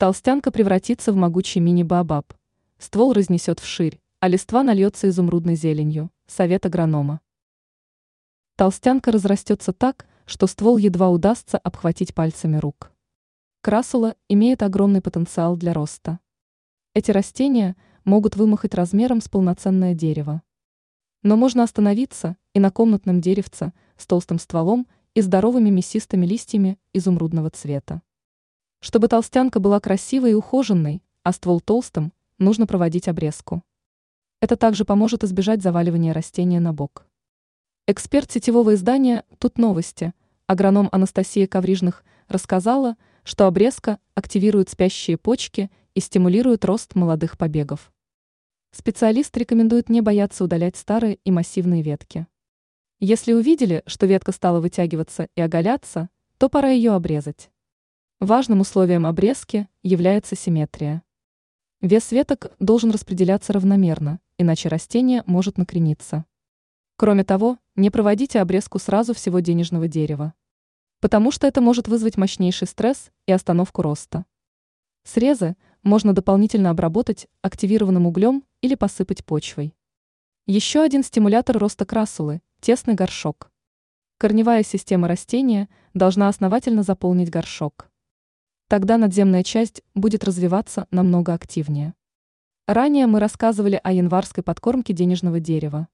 Толстянка превратится в могучий мини-баобаб. Ствол разнесет вширь, а листва нальется изумрудной зеленью. Совет агронома. Толстянка разрастется так, что ствол едва удастся обхватить пальцами рук. Красула имеет огромный потенциал для роста. Эти растения могут вымахать размером с полноценное дерево. Но можно остановиться и на комнатном деревце с толстым стволом и здоровыми мясистыми листьями изумрудного цвета. Чтобы толстянка была красивой и ухоженной, а ствол толстым, нужно проводить обрезку. Это также поможет избежать заваливания растения на бок. Эксперт сетевого издания «Тут новости», агроном Анастасия Коврижных, рассказала, что обрезка активирует спящие почки и стимулирует рост молодых побегов. Специалист рекомендует не бояться удалять старые и массивные ветки. Если увидели, что ветка стала вытягиваться и оголяться, то пора ее обрезать. Важным условием обрезки является симметрия. Вес веток должен распределяться равномерно, иначе растение может накрениться. Кроме того, не проводите обрезку сразу всего денежного дерева, потому что это может вызвать мощнейший стресс и остановку роста. Срезы можно дополнительно обработать активированным углем или посыпать почвой. Еще один стимулятор роста красулы – тесный горшок. Корневая система растения должна основательно заполнить горшок. Тогда надземная часть будет развиваться намного активнее. Ранее мы рассказывали о январской подкормке денежного дерева.